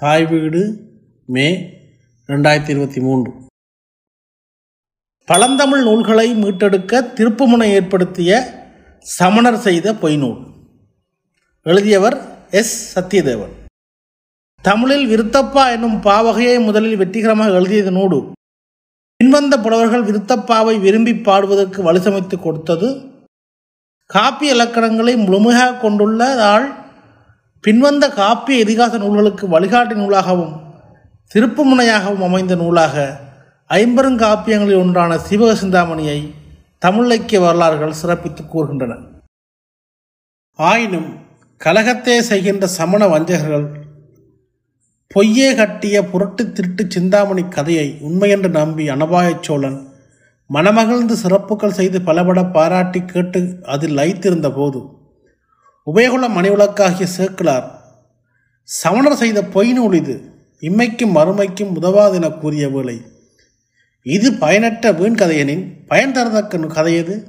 தாய் வீடு மே ரெண்டாயிரத்தி இருபத்தி மூன்று. பழந்தமிழ் நூல்களை மீட்டெடுக்க திருப்புமுனை ஏற்படுத்திய சமணர் செய்த பொய்நூல். எழுதியவர் எஸ். சத்யதேவன். தமிழில் விருத்தப்பா என்னும் பாவகையை முதலில் வெற்றிகரமாக எழுதியது நூடு பின்வந்த புலவர்கள் விருத்தப்பாவை விரும்பி பாடுவதற்கு வலுசமைத்து கொடுத்தது. காப்பி இலக்கணங்களை முழுமையாக கொண்டுள்ளதால் பின்வந்த காப்பிய இதிகாச நூல்களுக்கு வழிகாட்டி நூலாகவும் திருப்புமுனையாகவும் அமைந்த நூலாக ஐம்பெருங்காப்பியங்களில் ஒன்றான சிவக சிந்தாமணியை தமிழிலக்கிய வரலாறுகள் சிறப்பித்து கூறுகின்றன. ஆயினும் கலகத்தே செய்கின்ற சமண வஞ்சகர்கள் பொய்யே கட்டிய புரட்டு திருட்டு சிந்தாமணி கதையை உண்மையென்று நம்பி அனபாயச் சோழன் மணமகிழ்ந்து சிறப்புகள் செய்து பலபட பாராட்டி கேட்டு அதில் லைத்திருந்த போது உபயகுல மணிவிளக்காகிய சேர்க்கலார் சமணர் செய்த பொய் நூல் இது இம்மைக்கும் மறுமைக்கும் உதவாதென கூறிய வேளை. இது பயனற்ற வீண் கதையனின் பயன் தரத்தக்க கதையது?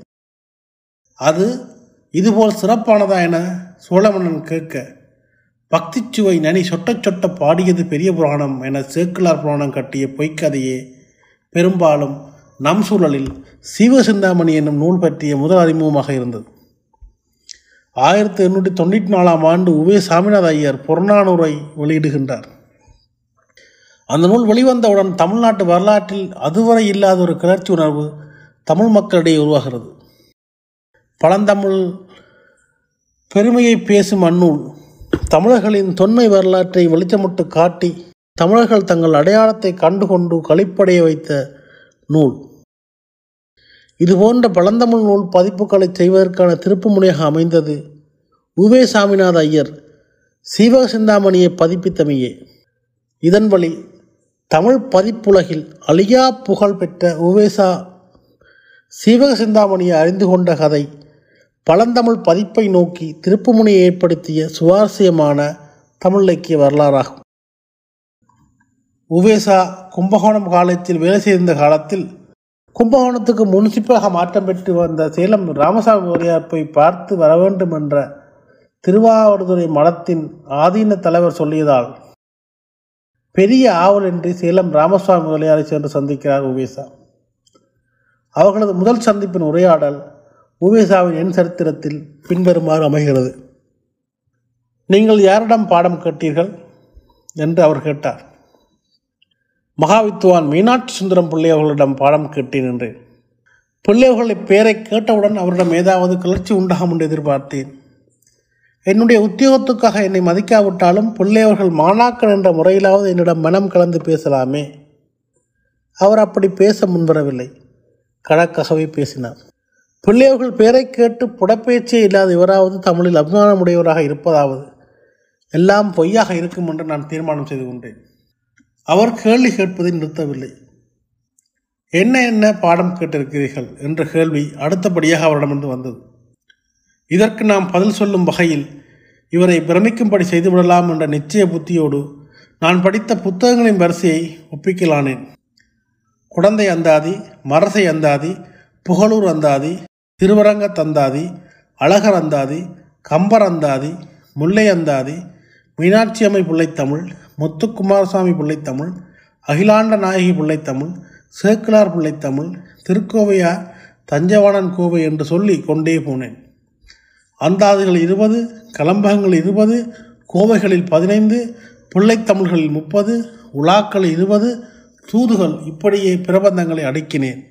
அது இதுபோல் சிறப்பானதா என சோழமன்னன் கேட்க பக்திச்சுவை நனி சொட்ட சொட்ட பாடியது பெரிய புராணம் என சேக்கிலார் புராணம் கட்டிய பொய்க்கதையே. பெரும்பாலும் நம் சூழலில் சிவசிந்தாமணி என்னும் நூல் பற்றிய முதல் அறிமுகமாக இருந்தது. ஆயிரத்தி எண்ணூற்றி தொண்ணூற்றி நாலாம் ஆண்டு உவே சாமிநாத ஐயர் புறநானூரை வெளியிடுகின்றார். அந்த நூல் வெளிவந்தவுடன் தமிழ்நாட்டு வரலாற்றில் அதுவரை இல்லாத ஒரு கிளர்ச்சி உணர்வு தமிழ் மக்களிடையே உருவாகிறது. பழந்தமிழ் பெருமையை பேசும் அந்நூல் தமிழர்களின் தொன்மை வரலாற்றை வெளிச்சமிட்டு காட்டி தமிழர்கள் தங்கள் அடையாளத்தை கண்டுகொண்டு களிப்படைய வைத்த நூல். இதுபோன்ற பழந்தமிழ் நூல் பதிப்புகளை செய்வதற்கான திருப்புமுனையாக அமைந்தது. உவே சாமிநாத ஐயர் சீவக சிந்தாமணியை பதிப்பித்தமையே. இதன் வழி தமிழ் பதிப்புலகில் அழியா புகழ் பெற்ற உவேசா சீவக சிந்தாமணியை அறிந்து கொண்ட கதை பழந்தமிழ் பதிப்பை நோக்கி திருப்புமுனையை ஏற்படுத்திய சுவாரஸ்யமான தமிழ் இலக்கிய வரலாறாகும். உவேசா கும்பகோணம் காலேஜில் வேலை செய்திருந்த காலத்தில் கும்பகோணத்துக்கு முனிசிப்பலாக மாற்றம் பெற்று வந்த சேலம் ராமசாமி முதலியார் போய் பார்த்து வர வேண்டும் என்ற திருவாவடுதுறை மடத்தின் ஆதீன தலைவர் சொல்லியதால் பெரிய ஆவலின்றி சேலம் ராமசாமி முதலியாரை சென்று சந்திக்கிறார் உவேசா. அவர்களது முதல் சந்திப்பின் உரையாடல் உவேசாவின் என் சரித்திரத்தில் பின்வருமாறு அமைகிறது. நீங்கள் யாரிடம் பாடம் கேட்டீர்கள்? என்று அவர் கேட்டார். மகாவித்துவான் மீனாட்சி சுந்தரம் பிள்ளை அவர்களிடம் பாடம் கேட்டேன் என்றேன் பிள்ளையவர்களை பெயரை கேட்டவுடன் அவரிடம் ஏதாவது கிளர்ச்சி உண்டாகும் என்று எதிர்பார்த்தேன். என்னுடைய உத்தியோகத்துக்காக என்னை மதிக்காவிட்டாலும் பிள்ளையவர்கள் மாணாக்கள் மாணாக்கன் என்ற முறையிலாவது என்னிடம் மனம் கலந்து பேசலாமே. அவர் அப்படி பேச முன்வரவில்லை. கணக்காகவே பேசினார். பிள்ளையவர்கள் பெயரை கேட்டு புடப்பேச்சே இல்லாத இவராவது தமிழில் அபிமானமுடையவராக இருப்பதாவது எல்லாம் பொய்யாக இருக்கும் என்று நான் தீர்மானம் செய்து கொண்டேன். அவர் கேள்வி கேட்பதை நிறுத்தவில்லை. என்ன என்ன பாடம் கேட்டிருக்கிறீர்கள்? என்ற கேள்வி அடுத்தபடியாக அவரிடமிருந்து வந்தது. இதற்கு நாம் பதில் சொல்லும் வகையில் இவரை பிரமிக்கும்படி செய்துவிடலாம் என்ற நிச்சய புத்தியோடு நான் படித்த புத்தகங்களின் வரிசையை ஒப்பிக்கலானேன். குடந்தை அந்தாதி மரசை அந்தாதி புகழூர் அந்தாதி திருவரங்க தந்தாதி அழகர் அந்தாதி கம்பர் அந்தாதி முல்லை அந்தாதி மீனாட்சி அம்மை பிள்ளைத்தமிழ் முத்துக்குமாரசாமி பிள்ளைத்தமிழ் அகிலாண்ட நாயகி பிள்ளைத்தமிழ் சேக்கிலார் பிள்ளைத்தமிழ் திருக்கோவையார் தஞ்சவாணன் கோவை என்று சொல்லி கொண்டே போனேன். அந்தாதிகள் இருபது கலம்பகங்கள் இருபது கோவைகளில் பதினைந்து பிள்ளைத்தமிழ்களில் முப்பது உலாக்கள் இருபது தூதுகள் இப்படியே பிரபந்தங்களை அடுக்கினேன்.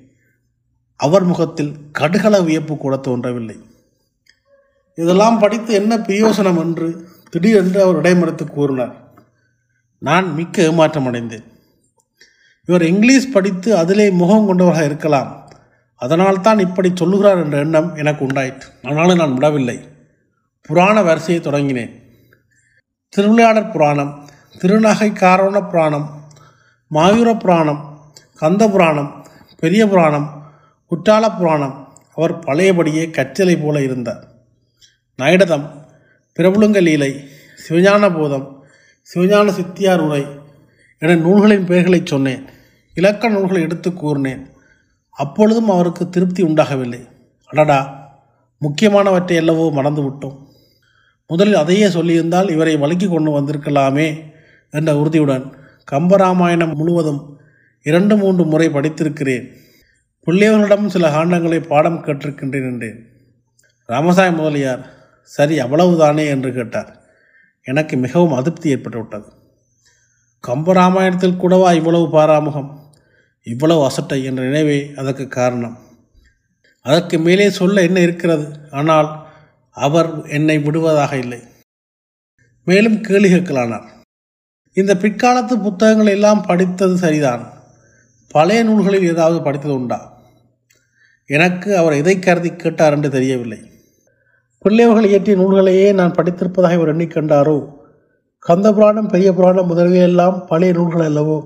அவர் முகத்தில் கடுகள வியப்பு கூட தோன்றவில்லை. இதெல்லாம் படித்து என்ன பிரயோசனம் என்று திடீரென்று அவர் இடைமறித்து கூறினார். நான் மிக்க ஏமாற்றம் அடைந்தேன். இவர் இங்கிலீஷ் படித்து அதிலே முகம் கொண்டவராக இருக்கலாம். அதனால் தான் இப்படி சொல்லுகிறார் என்ற எண்ணம் எனக்கு உண்டாயிற்று. ஆனாலும் நான் விடவில்லை. புராண வரிசையை தொடங்கினேன். திருவிளையாடற் புராணம் திருநகை காரண புராணம் மாயூர புராணம் கந்த புராணம் பெரிய புராணம் குற்றால புராணம் அவர் பழையபடியே கச்சலை போல இருந்தார். நைடதம் பிரபுலுங்க லீலை சிவஞான போதம் சிவஞான சித்தியார் உரை என நூல்களின் பெயர்களை சொன்னேன். இலக்கண நூல்களை எடுத்து கூறினேன். அப்பொழுதும் அவருக்கு திருப்தி உண்டாகவில்லை. அடடா முக்கியமானவற்றை அல்லவோ மறந்து விட்டோம். முதலில் அதையே சொல்லியிருந்தால் இவரை வழுக்கி கொண்டு வந்திருக்கலாமே என்ற உறுதியுடன் கம்பராமாயணம் முழுவதும் இரண்டு மூன்று முறை படித்திருக்கிறேன். பிள்ளையவர்களிடம் சில காண்டங்களை பாடம் கேட்டிருக்கின்றேன் என்றேன். ராமசாமி முதலியார் சரி அவ்வளவுதானே என்று கேட்டார். எனக்கு மிகவும் அதிருப்தி ஏற்பட்டுவிட்டது. கம்பராமாயணத்தில் கூடவா இவ்வளவு பாராமுகம்? இவ்வளவு அசட்டை என்ற நினைவே அதற்கு காரணம். அதற்கு மேலே சொல்ல என்ன இருக்கிறது? ஆனால் அவர் என்னை விடுவதாக இல்லை. மேலும் கேள்வி கேட்கலானார். இந்த பிற்காலத்து புத்தகங்கள் எல்லாம் படித்தது சரிதான். பழைய நூல்களில் ஏதாவது படித்தது உண்டா? எனக்கு அவர் எதை கருதி கேட்டார் என்று தெரியவில்லை. பிள்ளைவர்கள் இயற்றிய நூல்களையே நான் படித்திருப்பதாக இவர் எண்ணிக்கண்டாரோ கந்த புராணம் பெரிய புராணம் முதலியெல்லாம் பழைய நூல்கள் அல்லவோ?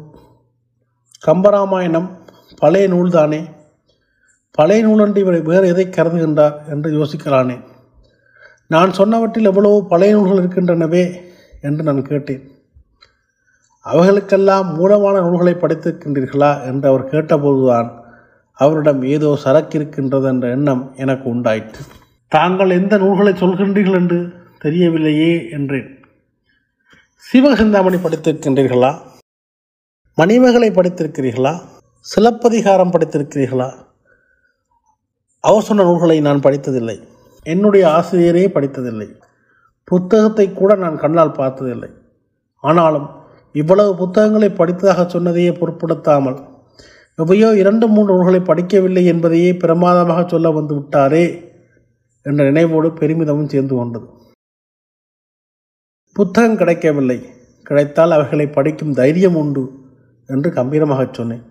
கம்பராமாயணம் பழைய நூல்தானே? பழைய நூலன்று இவர் வேறு எதை கருதுகின்றார் என்று யோசிக்கலானே? நான் சொன்னவற்றில் எவ்வளவோ பழைய நூல்கள் இருக்கின்றனவே என்று நான் கேட்டேன். அவைகளுக்கெல்லாம் மூலமான நூல்களை படித்திருக்கின்றீர்களா என்று அவர் கேட்டபோதுதான் அவரிடம் ஏதோ சரக்கு இருக்கின்றது என்ற எண்ணம் எனக்கு உண்டாயிற்று. தாங்கள் எந்த நூல்களை சொல்கின்றீர்கள் என்று தெரியவில்லையே என்றேன். சிவசிந்தாமணி படித்திருக்கின்றீர்களா? மணிமகளை படித்திருக்கிறீர்களா? சிலப்பதிகாரம் படித்திருக்கிறீர்களா? அவர் சொன்ன நூல்களை நான் படித்ததில்லை. என்னுடைய ஆசிரியரே படித்ததில்லை. புத்தகத்தை கூட நான் கண்ணால் பார்த்ததில்லை. ஆனாலும் இவ்வளவு புத்தகங்களை படித்ததாக சொன்னதையே பொருட்படுத்தாமல் எவையோ இரண்டு மூன்று நூல்களை படிக்கவில்லை என்பதையே பிரமாதமாக சொல்ல வந்து விட்டாரே என்ற நினைவோடு பெருமிதமும் சேர்ந்து கொண்டது. புத்தகம் கிடைக்கவில்லை. கிடைத்தால் அவைகளை படிக்கும் தைரியம் உண்டு என்று கம்பீரமாகச் சொன்னேன்.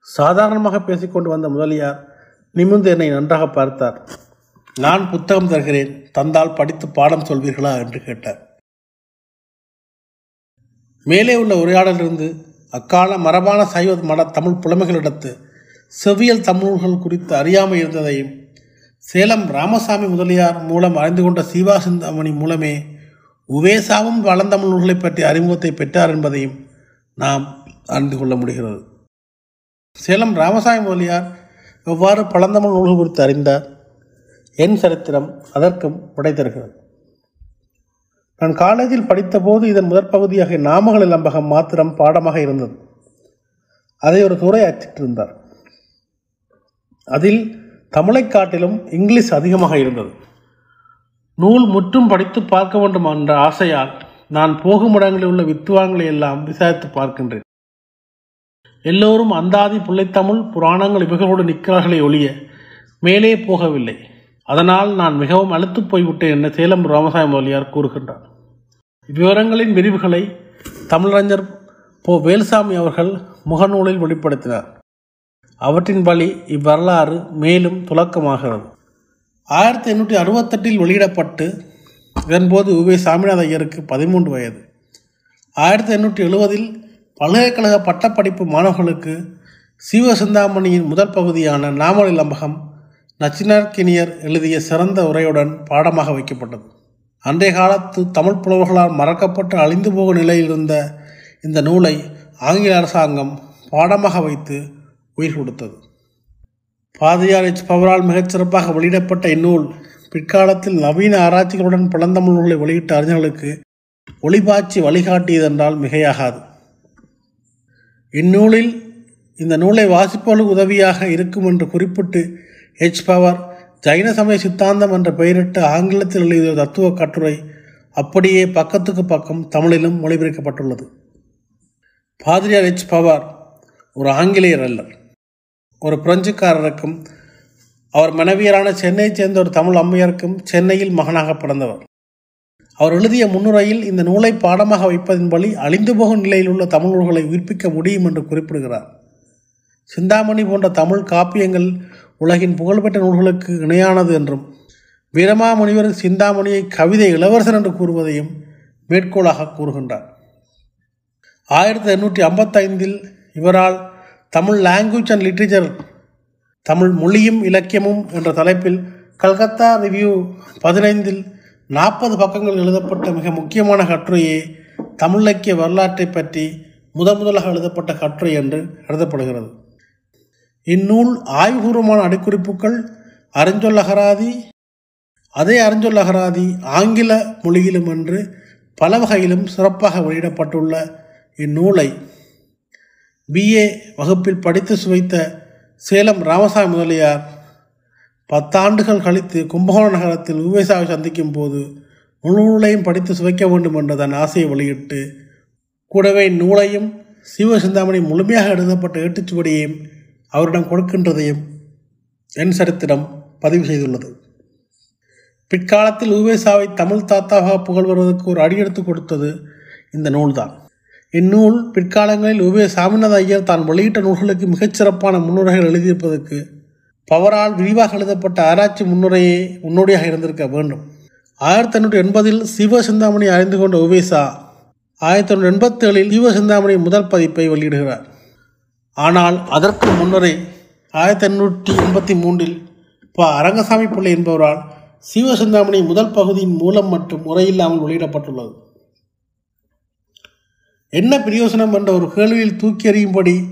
சாதாரணமாக பேசிக்கொண்டு வந்த முதலியார் நிமிர்ந்து என்னை நன்றாக பார்த்தார். நான் புத்தகம் தருகிறேன். தந்தால் படித்து பாடம் சொல்வீர்களா? என்று கேட்டார். மேலே உள்ள உரையாடலிருந்து அக்கால மரபான சைவ மட தமிழ் புலமைகளிடத்து செவ்வியல் தமிழ்கள் குறித்து அறியாமல் இருந்ததையும் சேலம் ராமசாமி முதலியார் மூலம் அறிந்து கொண்ட சீவா சிந்தாமணி மூலமே உவேசாவும் வளர்ந்தமிழ் நூல்களை பற்றிய அறிமுகத்தை பெற்றார் என்பதையும் நாம் அறிந்து கொள்ள முடிகிறது. சேலம் ராமசாமி முதலியார் எவ்வாறு பழந்தமிழ் நூல்கள் குறித்து அறிந்தார்? என் சரித்திரம் அதற்கும் விடை தருகிறது. நான் காலேஜில் படித்தபோது இதன் முதற் பகுதியாக நாமகள் இலம்பகம் மாத்திரம் பாடமாக இருந்தது. அதை ஒரு துறை அச்சிட்டிருந்தார். அதில் தமிழை காட்டிலும் இங்கிலீஷ் அதிகமாக இருந்தது. நூல் முற்றும் படித்து பார்க்க வேண்டும் என்ற ஆசையால் நான் போகும் இடங்களில் உள்ள வித்துவாங்களை எல்லாம் விசாரித்து பார்க்கின்றேன். எல்லோரும் அந்தாதி பிள்ளைத்தமிழ் புராணங்கள் இவைகளோடு நிற்கிறார்களே ஒழிய மேலே போகவில்லை. அதனால் நான் மிகவும் அழுத்து போய்விட்டேன் என சேலம் ராமசாமி முதலியார் கூறுகின்றார். இவ்விவரங்களின் விரிவுகளை தமிழறிஞர் போ வேல்சாமி அவர்கள் முகநூலில் வெளிப்படுத்தினார். அவற்றின் வழி இவ்வரலாறு மேலும் துலக்கமாகிறது ஆயிரத்தி எண்ணூற்றி அறுபத்தெட்டில் வெளியிடப்பட்டு இதன்போது உவே சாமிநாத ஐயருக்கு பதிமூன்று வயது. ஆயிரத்தி எண்ணூற்றி எழுபதில் பல்கலைக்கழக பட்டப்படிப்பு மாணவர்களுக்கு சிவசிந்தாமணியின் முதல் பகுதியான நாமல் இளம்பகம் நச்சினார்கினியர் எழுதிய சிறந்த உரையுடன் பாடமாக வைக்கப்பட்டது. அன்றைய காலத்து தமிழ் புலவர்களால் மறக்கப்பட்டு அழிந்து போகும் நிலையில் இருந்த இந்த நூலை ஆங்கில அரசாங்கம் பாடமாக வைத்து உயிர் கொடுத்தது. பாதியார் எச் பவரால் மிகச்சிறப்பாக வெளியிடப்பட்ட இந்நூல் பிற்காலத்தில் நவீன ஆராய்ச்சிகளுடன் பழந்தமிழ் நூல்களை வெளியிட்ட அறிஞர்களுக்கு ஒளிபாய்ச்சி வழிகாட்டியதென்றால் மிகையாகாது. இந்நூலில் இந்த நூலை வாசிப்பவர்களுக்கு உதவியாக இருக்கும் என்று குறிப்பிட்டு ஹெச் பவர் ஜைன சமய சித்தாந்தம் என்ற பெயரிட்டு ஆங்கிலத்தில் எழுதிய தத்துவ கட்டுரை அப்படியே பக்கத்துக்கு பக்கம் தமிழிலும் மொழிபெயர்க்கப்பட்டுள்ளது. பாதிரியார் ஹெச் பவர் ஒரு ஆங்கிலேயர் அல்லர். ஒரு பிரெஞ்சுக்காரருக்கும் அவர் மனைவியரான சென்னையைச் சேர்ந்த ஒரு தமிழ் அம்மையாருக்கும் சென்னையில் மகனாக பிறந்தவர். அவர் எழுதிய முன்னுரையில் இந்த நூலை பாடமாக வைப்பதின் வழி அழிந்து போகும் நிலையில் உள்ள தமிழ் நூல்களை உயிர்ப்பிக்க முடியும் என்று குறிப்பிடுகிறார். சிந்தாமணி போன்ற தமிழ் காப்பியங்கள் உலகின் புகழ்பெற்ற நூல்களுக்கு இணையானது என்றும் வீரமாமுனிவர் சிந்தாமணியை கவிதை இளவரசன் என்று கூறுவதையும் மேற்கோளாக கூறுகின்றார். ஆயிரத்தி எண்ணூற்றி ஐம்பத்தைந்தில் இவரால் Tamil language and literature Tamil மொழியும் இலக்கியமும் என்ற தலைப்பில் கல்கத்தா ரிவ்யூ பதினைந்தில் நாற்பது பக்கங்கள் எழுதப்பட்ட மிக முக்கியமான கட்டுரையே தமிழ் இலக்கிய வரலாற்றை பற்றி முதன் முதலாக எழுதப்பட்ட கட்டுரை என்று எழுதப்படுகிறது இந்நூல் ஆய்வுபூர்வமான அடிக்குறிப்புகள் அறிஞ்சொல் அகராதி அதே அறிஞ்சொல் அகராதி ஆங்கில மொழியிலும் என்று பல வகையிலும் சிறப்பாக வெளியிடப்பட்டுள்ள இந்நூலை பிஏ வகுப்பில் படித்து சுவைத்த சேலம் ராமசாமி முதலியார் பத்தாண்டுகள் கழித்து கும்பகோண நகரத்தில் உவேசாவை சந்திக்கும் போது முழு நூலையும் படித்து சுவைக்க வேண்டும் என்ற தன் ஆசையை வெளியிட்டு கூடவே நூலையும் சிவசிந்தாமணி முழுமையாக எழுதப்பட்ட ஏட்டுச்சுவடியையும் அவரிடம் கொடுக்கின்றதையும் என் சரித்திரம் பதிவு செய்துள்ளது. பிற்காலத்தில் உவேசாவை தமிழ் தாத்தாவாக புகழ்வதற்கு ஒரு அடியெடுத்து கொடுத்தது இந்த நூல்தான். இந்நூல் பிற்காலங்களில் உவே சாமிநாத ஐயர் தான் வெளியிட்ட நூல்களுக்கு மிகச்சிறப்பான முன்னுரைகள் எழுதியிருப்பதற்கு பவரால் விரிவாக எழுதப்பட்ட ஆராய்ச்சி முன்னுரையே முன்னோடியாக இருந்திருக்க வேண்டும். ஆயிரத்தி எண்ணூற்றி எண்பதில் சிவசிந்தாமணி அறிந்து கொண்ட உவேசா ஆயிரத்தி தொண்ணூற்றி எண்பத்தேழில் சிவ சிந்தாமணி முதல் பதிப்பை வெளியிடுகிறார். ஆனால் அதற்கு முன்னரே ஆயிரத்தி எண்ணூற்றி எண்பத்தி மூன்றில் ப. அரங்கசாமி பிள்ளை என்பவரால் சிவசிந்தாமணி முதல் பகுதியின் மூலம் மற்றும் முறையில்லாமல் வெளியிடப்பட்டுள்ளது. என்ன பிரயோசனம் என்ற ஒரு கேள்வியில் தூக்கி எறியும்படி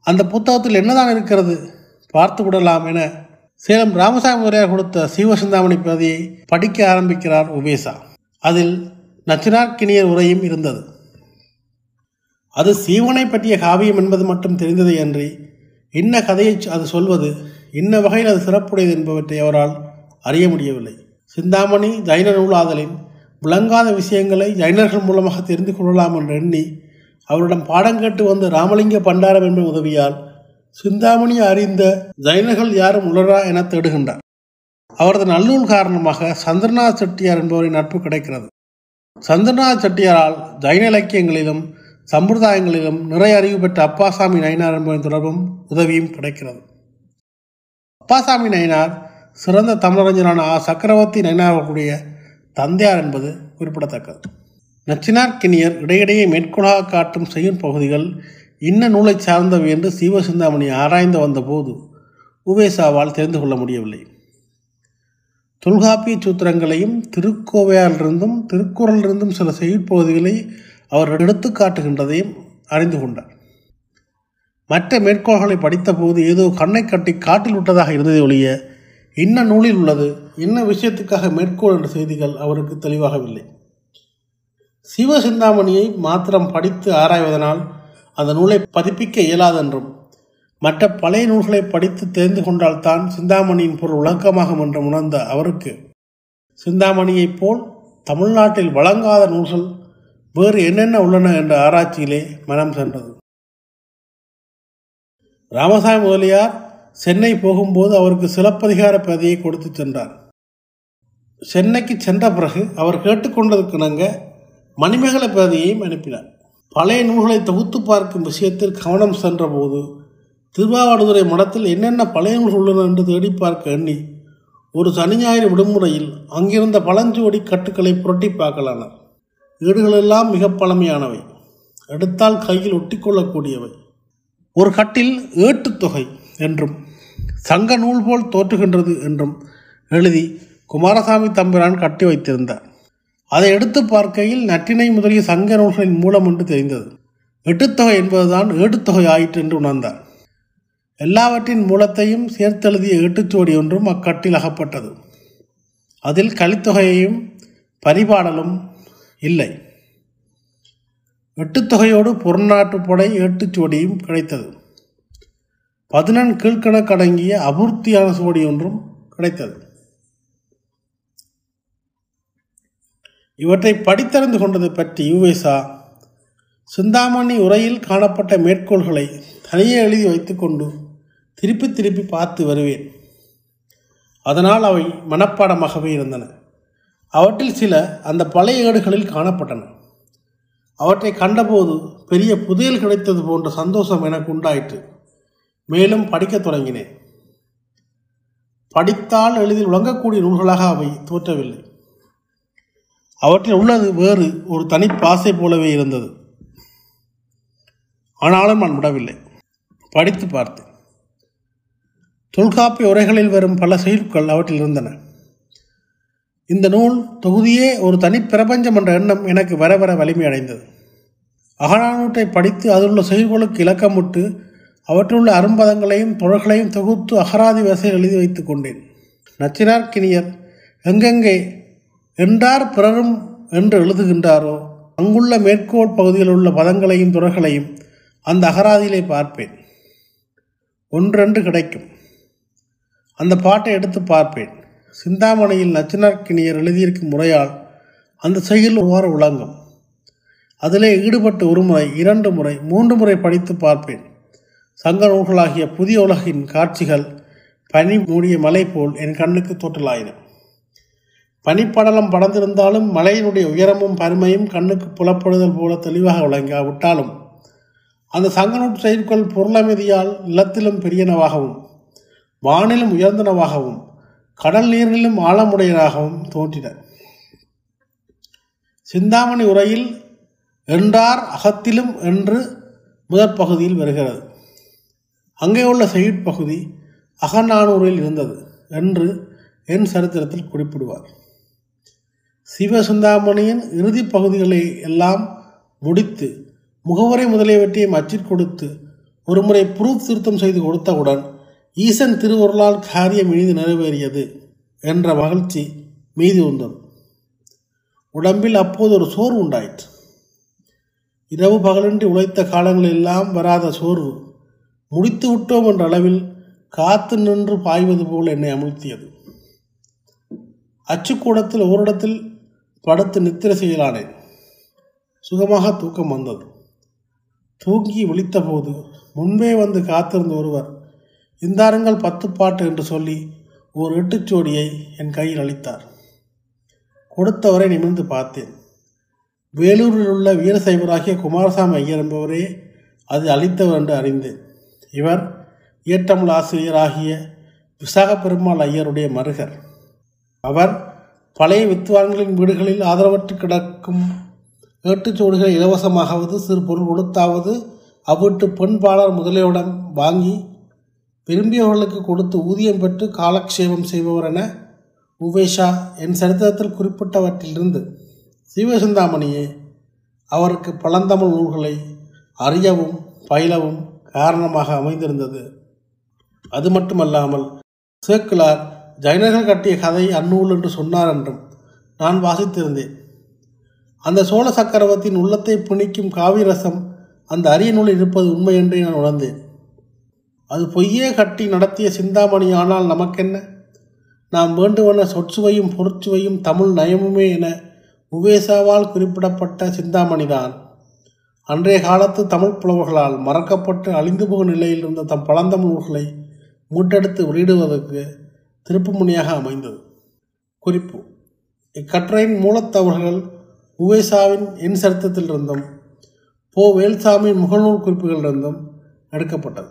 அந்த புத்தகத்தில் என்னதான் இருக்கிறது? பார்த்து விடலாம் என சேலம் ராமசாமி முறையார் கொடுத்த சீவசிந்தாமணி பிரதியை படிக்க ஆரம்பிக்கிறார் உபேசா. அதில் நச்சினார்கிணியர் உரையும் இருந்தது. அது சீவனை பற்றிய காவியம் என்பது மட்டும் தெரிந்ததை அன்றி இன்ன கதையை அது சொல்வது இன்ன வகையில் அது சிறப்புடையது என்பவற்றை அவரால் அறிய முடியவில்லை. சிந்தாமணி ஜைன நூலாதலின் விளங்காத விஷயங்களை ஜைனர்கள் மூலமாக தெரிந்து கொள்ளலாம் என்று எண்ணி அவரிடம் பாடம் கேட்டு வந்த ராமலிங்க பண்டாரம் என்ற உதவியால் சிந்தாமணி அறிந்த ஜைனர்கள் யாரும் உளரா என தேடுகின்றார் அவரது நல்லூல் காரணமாக சந்திரநாத் செட்டியார் என்பவரின் நட்பு கிடைக்கிறது. சந்திரநாத் செட்டியாரால் ஜைன இலக்கியங்களிலும் சம்பிரதாயங்களிலும் நிறைய அறிவு பெற்ற அப்பாசாமி நயினார் என்பவரின் தொடர்பும் உதவியும் கிடைக்கிறது. அப்பாசாமி நயினார் சிறந்த தமிழறிஞரான ஆ. சக்கரவர்த்தி நயினார் அவர்களுடைய தந்தையார் என்பது குறிப்பிடத்தக்கது. நச்சினார்கிணியர் இடையிடையே மேற்கோளாக காட்டும் செய்யும் பகுதிகள் இன்ன நூலை சார்ந்தவை என்று சீவசிந்தாமணி ஆராய்ந்து வந்தபோது உவேசாவால் தெரிந்து கொள்ள முடியவில்லை. தொல்காப்பிய சூத்திரங்களையும் திருக்கோவையாலிருந்தும் திருக்குறளிலிருந்தும் சில செய்யுட்பகுதிகளை அவர் எடுத்து காட்டுகின்றதையும் அறிந்து கொண்டார். மற்ற மேற்கோள்களை படித்தபோது ஏதோ கண்ணை கட்டி காட்டில் விட்டதாக இருந்ததை ஒழிய இன்ன நூலில் உள்ளது? இன்ன விஷயத்துக்காக மேற்கோள் என்ற செய்திகள் அவருக்கு தெளிவாகவில்லை. சிவசிந்தாமணியை மாத்திரம் படித்து ஆராய்வதனால் அந்த நூலை பதிப்பிக்க இயலாதென்றும் மற்ற பழைய நூல்களை படித்து தெரிந்து கொண்டால்தான் சிந்தாமணியின் பொருள் விளக்கமாகும் என்று உணர்ந்த அவருக்கு சிந்தாமணியைப் போல் தமிழ்நாட்டில் வழங்காத நூல்கள் வேறு என்னென்ன உள்ளன என்ற ஆராய்ச்சியிலே மனம் சென்றது. ராமசாமி முதலியார் சென்னை போகும்போது அவருக்கு சிலப்பதிகார பதியை கொடுத்து சென்றார். சென்னைக்கு சென்ற பிறகு அவர் கேட்டுக்கொண்டதுக்கிணங்க மணிமேகல பிரதியையும் அனுப்பினார். பழைய நூல்களை தொகுத்து பார்க்கும் விஷயத்தில் கவனம் சென்றபோது திருவாவடுதுறை மடத்தில் என்னென்ன பழைய நூல்கள் உள்ளன என்று தேடி பார்க்க எண்ணி ஒரு சனி ஞாயிறு விடுமுறையில் அங்கிருந்த பழஞ்சுவடி கட்டுக்களை புரட்டி பார்க்கலானார். வீடுகளெல்லாம் மிக பழமையானவை. எடுத்தால் கையில் ஒட்டிக்கொள்ளக்கூடியவை ஒரு கட்டில் ஏட்டுத்தொகை என்றும் சங்க நூல் போல் தோற்றுகின்றது என்றும் எழுதி குமாரசாமி தம்பிரான் கட்டி வைத்திருந்தார். அதை எடுத்து பார்க்கையில் நற்றினை முதலிய சங்க நூல்களின் மூலம் என்று தெரிந்தது. எட்டுத்தொகை என்பதுதான் ஏட்டுத்தொகை ஆயிற்று என்று உணர்ந்தார். எல்லாவற்றின் மூலத்தையும் சேர்த்தெழுதிய ஏட்டுச்சுவடி ஒன்றும் அக்கட்டில் அகப்பட்டது. அதில் கலித்தொகையையும் பரிபாடலும் இல்லை. எட்டுத்தொகையோடு புறநாட்டுப்படை ஏட்டுச்சுவடியும் கிடைத்தது. பதினெண் கீழ்கணக்கடங்கிய அபூர்த்தியான சுவடி ஒன்றும் கிடைத்தது. இவற்றை படித்தறிந்து கொண்டது பற்றி யுவேசா சிந்தாமணி உரையில் காணப்பட்ட மேற்கோள்களை தனியே எழுதி வைத்துக்கொண்டு திருப்பி திருப்பி பார்த்து வருவேன். அதனால் அவை மனப்பாடமாகவே இருந்தன. அவற்றில் சில அந்த பழைய ஏடுகளில் காணப்பட்டன. அவற்றை கண்டபோது பெரிய புதையல் கிடைத்தது போன்ற சந்தோஷம் எனக்கு உண்டாயிற்று. மேலும் படிக்கத் தொடங்கினேன். படித்தால் எளிதில் விளங்கக்கூடிய நூல்களாக அவை தோற்றவில்லை. அவற்றில் உள்ளது வேறு ஒரு தனி பாசை போலவே இருந்தது. ஆனாலும் நான் விடவில்லை. படித்து பார்த்தேன். தொல்காப்பிய உரைகளில் வரும் பல செயல்கள் அவற்றில் இருந்தன. இந்த நூல் தொகுதியே ஒரு தனி பிரபஞ்சம் என்ற எண்ணம் எனக்கு வர வர வலிமை அடைந்தது. அகநானூற்றை படித்து அதிலுள்ள செயல்களுக்கு இலக்கமிட்டு அவற்றுள்ள அரும்பதங்களையும் தொடர்களையும் தொகுத்து அகராதி வரிசையில் எழுதி வைத்துக் கொண்டேன். நச்சினார்கினியர் எங்கெங்கே என்றார் பிறரும் என்று எழுதுகின்றாரோ அங்குள்ள மேற்கோள் பகுதியில் உள்ள பதங்களையும் துறைகளையும் அந்த அகராதியிலே பார்ப்பேன். ஒன்றென்று கிடைக்கும். அந்த பாட்டை எடுத்து பார்ப்பேன். சிந்தாமணியில் நச்சினார்க்கினியர் எழுதியிருக்கும் முறையால் அந்த செயல் ஒவ்வாறு விளங்கும். அதிலே ஈடுபட்டு ஒரு முறை இரண்டு முறை மூன்று முறை படித்து பார்ப்பேன். சங்க நூல்களாகிய புதிய உலகின் காட்சிகள் பனி மூடிய மலை போல் என் கண்ணுக்கு தோற்றலாயின. பனிப்படலம் படர்ந்திருந்தாலும் மலையினுடைய உயரமும் பருமையும் கண்ணுக்கு புலப்படுதல் போல தெளிவாக விளங்காவிட்டாலும் அந்த சங்கநூற்று செயற்கொள் பொருளமைதியால் நிலத்திலும் பெரியனவாகவும் வானிலும் உயர்ந்தனவாகவும் கடல் நீரிலும் ஆழமுடையனாகவும் தோன்றின. சிந்தாமணி உரையில் என்றார் அகத்திலும் என்று முதற் பகுதியில் வருகிறது. அங்கே உள்ள செயற்பகுதி அகநானூரில் இருந்தது என்று என் சரித்திரத்தில் குறிப்பிடுவார். சிவசிந்தாமணியின் இறுதி பகுதிகளை எல்லாம் முடித்து முகவரை முதலியவற்றையும் அச்சிற் கொடுத்து ஒருமுறை புரு திருத்தம் செய்து கொடுத்தவுடன் ஈசன் திருவருளால் காரியம் இனிது நிறைவேறியது என்ற மகிழ்ச்சி மீதி உந்தது உடம்பில் அப்போது ஒரு சோர்வு உண்டாயிற்று. இரவு பகலின்றி உழைத்த காலங்களெல்லாம் வராத சோர்வு முடித்து விட்டோம் என்ற அளவில் காத்து நின்று பாய்வது போல் என்னை அமுழ்த்தியது. அச்சுக்கூடத்தில் ஓரிடத்தில் படுத்து நித்திர செய்யலானேன் சுகமாக தூக்கம் வந்தது. தூங்கி விழித்தபோது முன்பே வந்து காத்திருந்த ஒருவர் இந்தாருங்கள் பத்து பாட்டு என்று சொல்லி ஒரு எட்டுச்சோடியை என் கையில் அளித்தார். கொடுத்தவரை நிமிர்ந்து பார்த்தேன். வேலூரில் உள்ள வீரசைவராகிய குமாரசாமி ஐயர் என்பவரே அது அளித்தவர் என்று அறிந்தேன். இவர் இயற்றமிழ் ஆசிரியராகிய விசாக பெருமாள் ஐயருடைய மருகர். அவர் பழைய வித்வான்களின் வீடுகளில் ஆதரவற்று கிடக்கும் ஏட்டுச்சூடுகள் இலவசமாகவது சிறு பொருள் கொடுத்தாவது அவ்வீட்டு பெண்பாளர் முதலியோடம் வாங்கி விரும்பியவர்களுக்கு கொடுத்து ஊதியம் பெற்று காலக்ஷேபம் செய்பவர் என உவேஷா என் சரித்திரத்தில் குறிப்பிட்டவற்றிலிருந்து சிவசிந்தாமணியே அவருக்கு பழந்தமிழ் நூல்களை அறியவும் பயிலவும் காரணமாக அமைந்திருந்தது. அது மட்டுமல்லாமல் சேக்கிலார் ஜைனர்கள் கட்டிய கதை அந்நூல் என்று சொன்னார் என்றும் நான் வாசித்திருந்தேன். அந்த சோழ சக்கரவர்த்தியின் உள்ளத்தை பிணிக்கும் காவிரசம் அந்த அரிய நூலில் இருப்பது உண்மை என்று நான் உணர்ந்தேன். அது பொய்யே கட்டி நடத்திய சிந்தாமணி ஆனால் நமக்கென்ன? நாம் வேண்டுவன சொற்சுவையும் பொருட்சுவையும் தமிழ் நயமுமே என உவேசாவால் குறிப்பிடப்பட்ட சிந்தாமணிதான். அன்றைய காலத்து தமிழ் புலவர்களால் மறக்கப்பட்டு அழிந்து போகும் நிலையில் இருந்த தம் பழந்தமிழ் நூல்களை மீட்டெடுத்து வெளியிடுவதற்கு திருப்புமுனையாக அமைந்தது. குறிப்பு இக்கட்டுரையின் மூலத்தவர்கள் உவேசாவின் என் சரித்திரத்திலிருந்தும் போ வேல்சாமியின் முகநூல் குறிப்புகளிலிருந்தும் எடுக்கப்பட்டது.